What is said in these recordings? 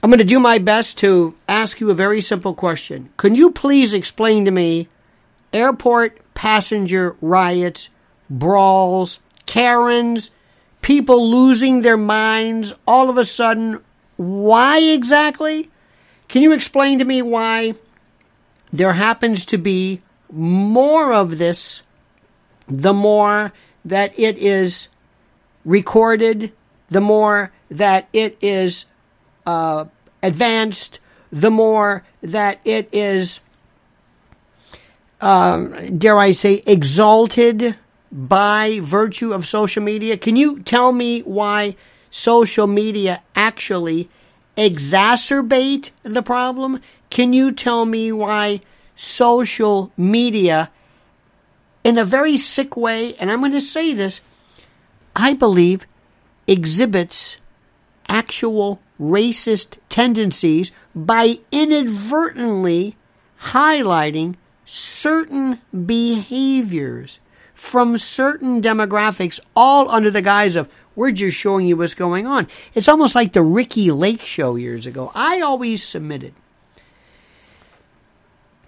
I'm going to do my best to ask you a very simple question. Can you please explain to me airport passenger riots, brawls, Karens, people losing their minds all of a sudden? Why exactly? Can you explain to me why there happens to be more of this the more that it is recorded, the more that it is uh, advanced, the more that it is, um, dare I say, exalted by virtue of social media. Can you tell me why social media actually exacerbate the problem? Can you tell me why social media, in a very sick way, and I'm going to say this, I believe exhibits actual racist tendencies by inadvertently highlighting certain behaviors from certain demographics, all under the guise of we're just showing you what's going on. It's almost like the Ricki Lake show years ago. I always submitted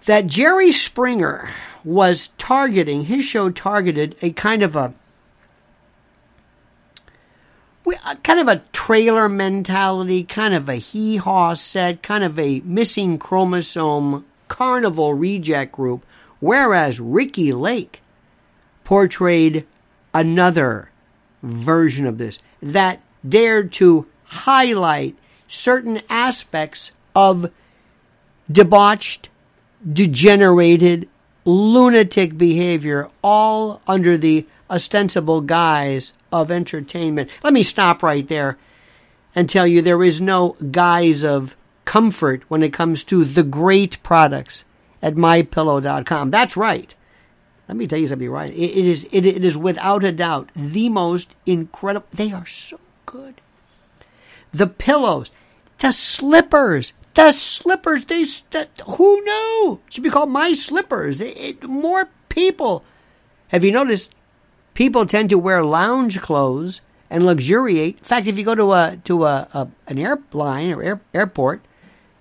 that Jerry Springer was targeting, his show targeted a kind of a Uh, kind of a trailer mentality, kind of a hee haw set, kind of a missing chromosome carnival reject group, whereas Ricki Lake portrayed another version of this that dared to highlight certain aspects of debauched, degenerated, lunatic behavior, all under the ostensible guise of entertainment. Let me stop right there and tell you there is no guise of comfort when it comes to the great products at mypillow.com. That's right. Let me tell you something right. It, it is it, it is without a doubt the most incredible. They are so good. The pillows, the slippers, the slippers. They the, who knew should be called my slippers. It, it, more people. Have you noticed? People tend to wear lounge clothes and luxuriate. In fact, if you go to a to a, a an airline or air, airport,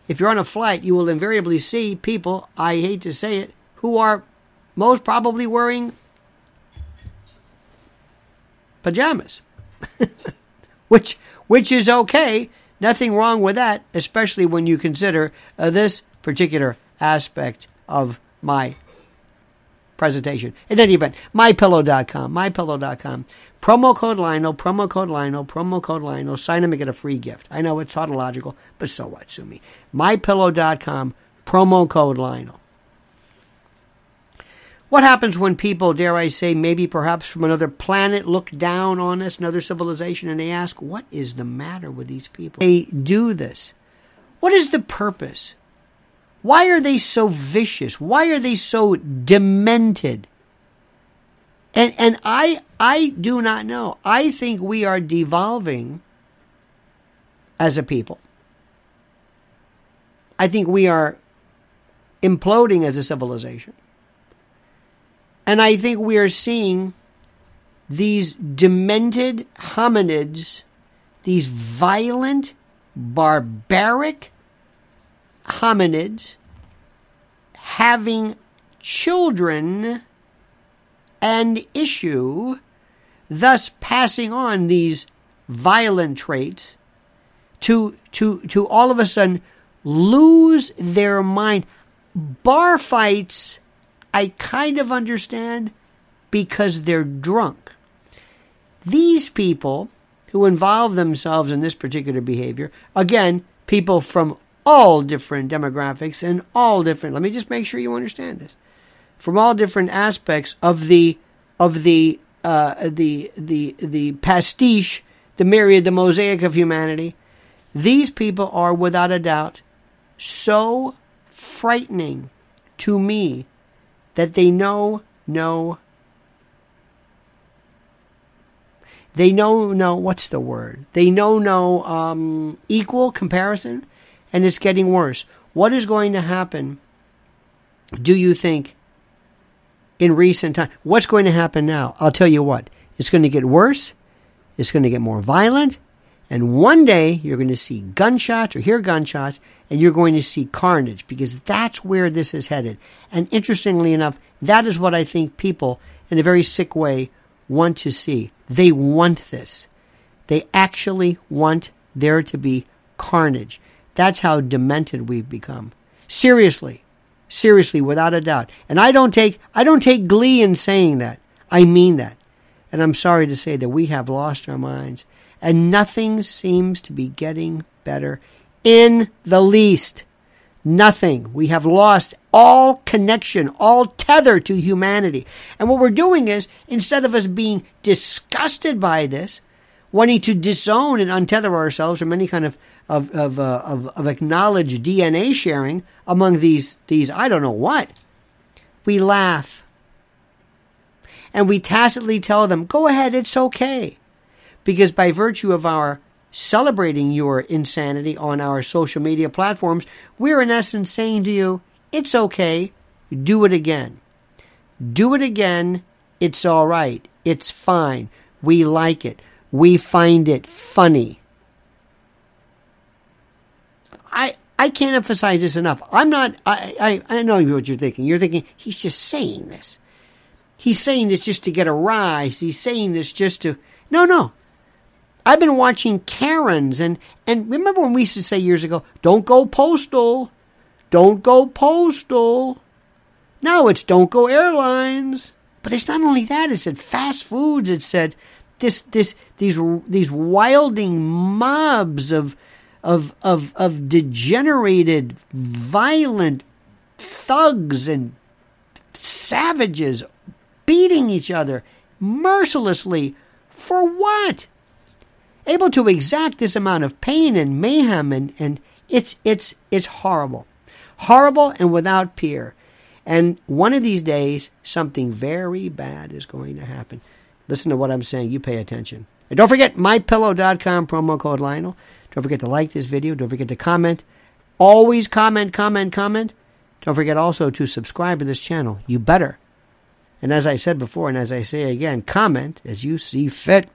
if you're on a flight, you will invariably see people. I hate to say it, who are most probably wearing pajamas, which which is okay. Nothing wrong with that, especially when you consider uh, this particular aspect of my presentation. In any event, mypillow.com, mypillow.com. Promo code Lionel, promo code Lionel, promo code Lionel. Sign them and get a free gift. I know it's tautological, but so what, sue me. Mypillow.com, promo code Lionel. What happens when people, dare I say, maybe perhaps from another planet, look down on us, another civilization, and they ask, what is the matter with these people? They do this. What is the purpose? Why are they so vicious? Why are they so demented? And and I I do not know. I think we are devolving as a people. I think we are imploding as a civilization. And I think we are seeing these demented hominids, these violent, barbaric hominids having children and issue, thus passing on these violent traits to to to all of a sudden lose their mind. Bar fights I kind of understand because they're drunk. These people who involve themselves in this particular behavior, again, people from all different demographics and all different, let me just make sure you understand this, from all different aspects of the, of the, uh, the, the, the pastiche, the myriad, the mosaic of humanity, these people are without a doubt so frightening to me that they know no they know no what's the word? They know no um, equal comparison and it's getting worse what is going to happen do you think in recent time what's going to happen now i'll tell you what it's going to get worse it's going to get more violent And one day you're going to see gunshots or hear gunshots and you're going to see carnage because that's where this is headed. And interestingly enough, that is what I think people in a very sick way want to see. They want this. They actually want there to be carnage. That's how demented we've become. Seriously. Seriously, without a doubt. And I don't take I don't take glee in saying that. I mean that. And I'm sorry to say that we have lost our minds and nothing seems to be getting better in the least. Nothing. We have lost all connection, all tether to humanity. And what we're doing is, instead of us being disgusted by this, wanting to disown and untether ourselves from any kind of of of, uh, of, of acknowledged DNA sharing among these these I don't know what, we laugh. And we tacitly tell them, "Go ahead, it's okay." because by virtue of our celebrating your insanity on our social media platforms, we're in essence saying to you, it's okay, do it again. Do it again, it's all right, it's fine, we like it, we find it funny. I, I can't emphasize this enough. I'm not, I, I, I know what you're thinking. You're thinking, he's just saying this. He's saying this just to get a rise. He's saying this just to, no, no. I've been watching Karens and and remember when we used to say years ago, "Don't go postal, don't go postal." Now it's "Don't go airlines." But it's not only that; it said fast foods. It said this this these these wilding mobs of of of of degenerated, violent thugs and savages beating each other mercilessly for what? able to exact this amount of pain and mayhem and, and it's it's it's horrible. Horrible and without peer. And one of these days something very bad is going to happen. Listen to what I'm saying, you pay attention. And don't forget mypillow.com promo code Lionel. Don't forget to like this video, don't forget to comment. Always comment, comment, comment. Don't forget also to subscribe to this channel. You better. And as I said before, and as I say again, comment as you see fit.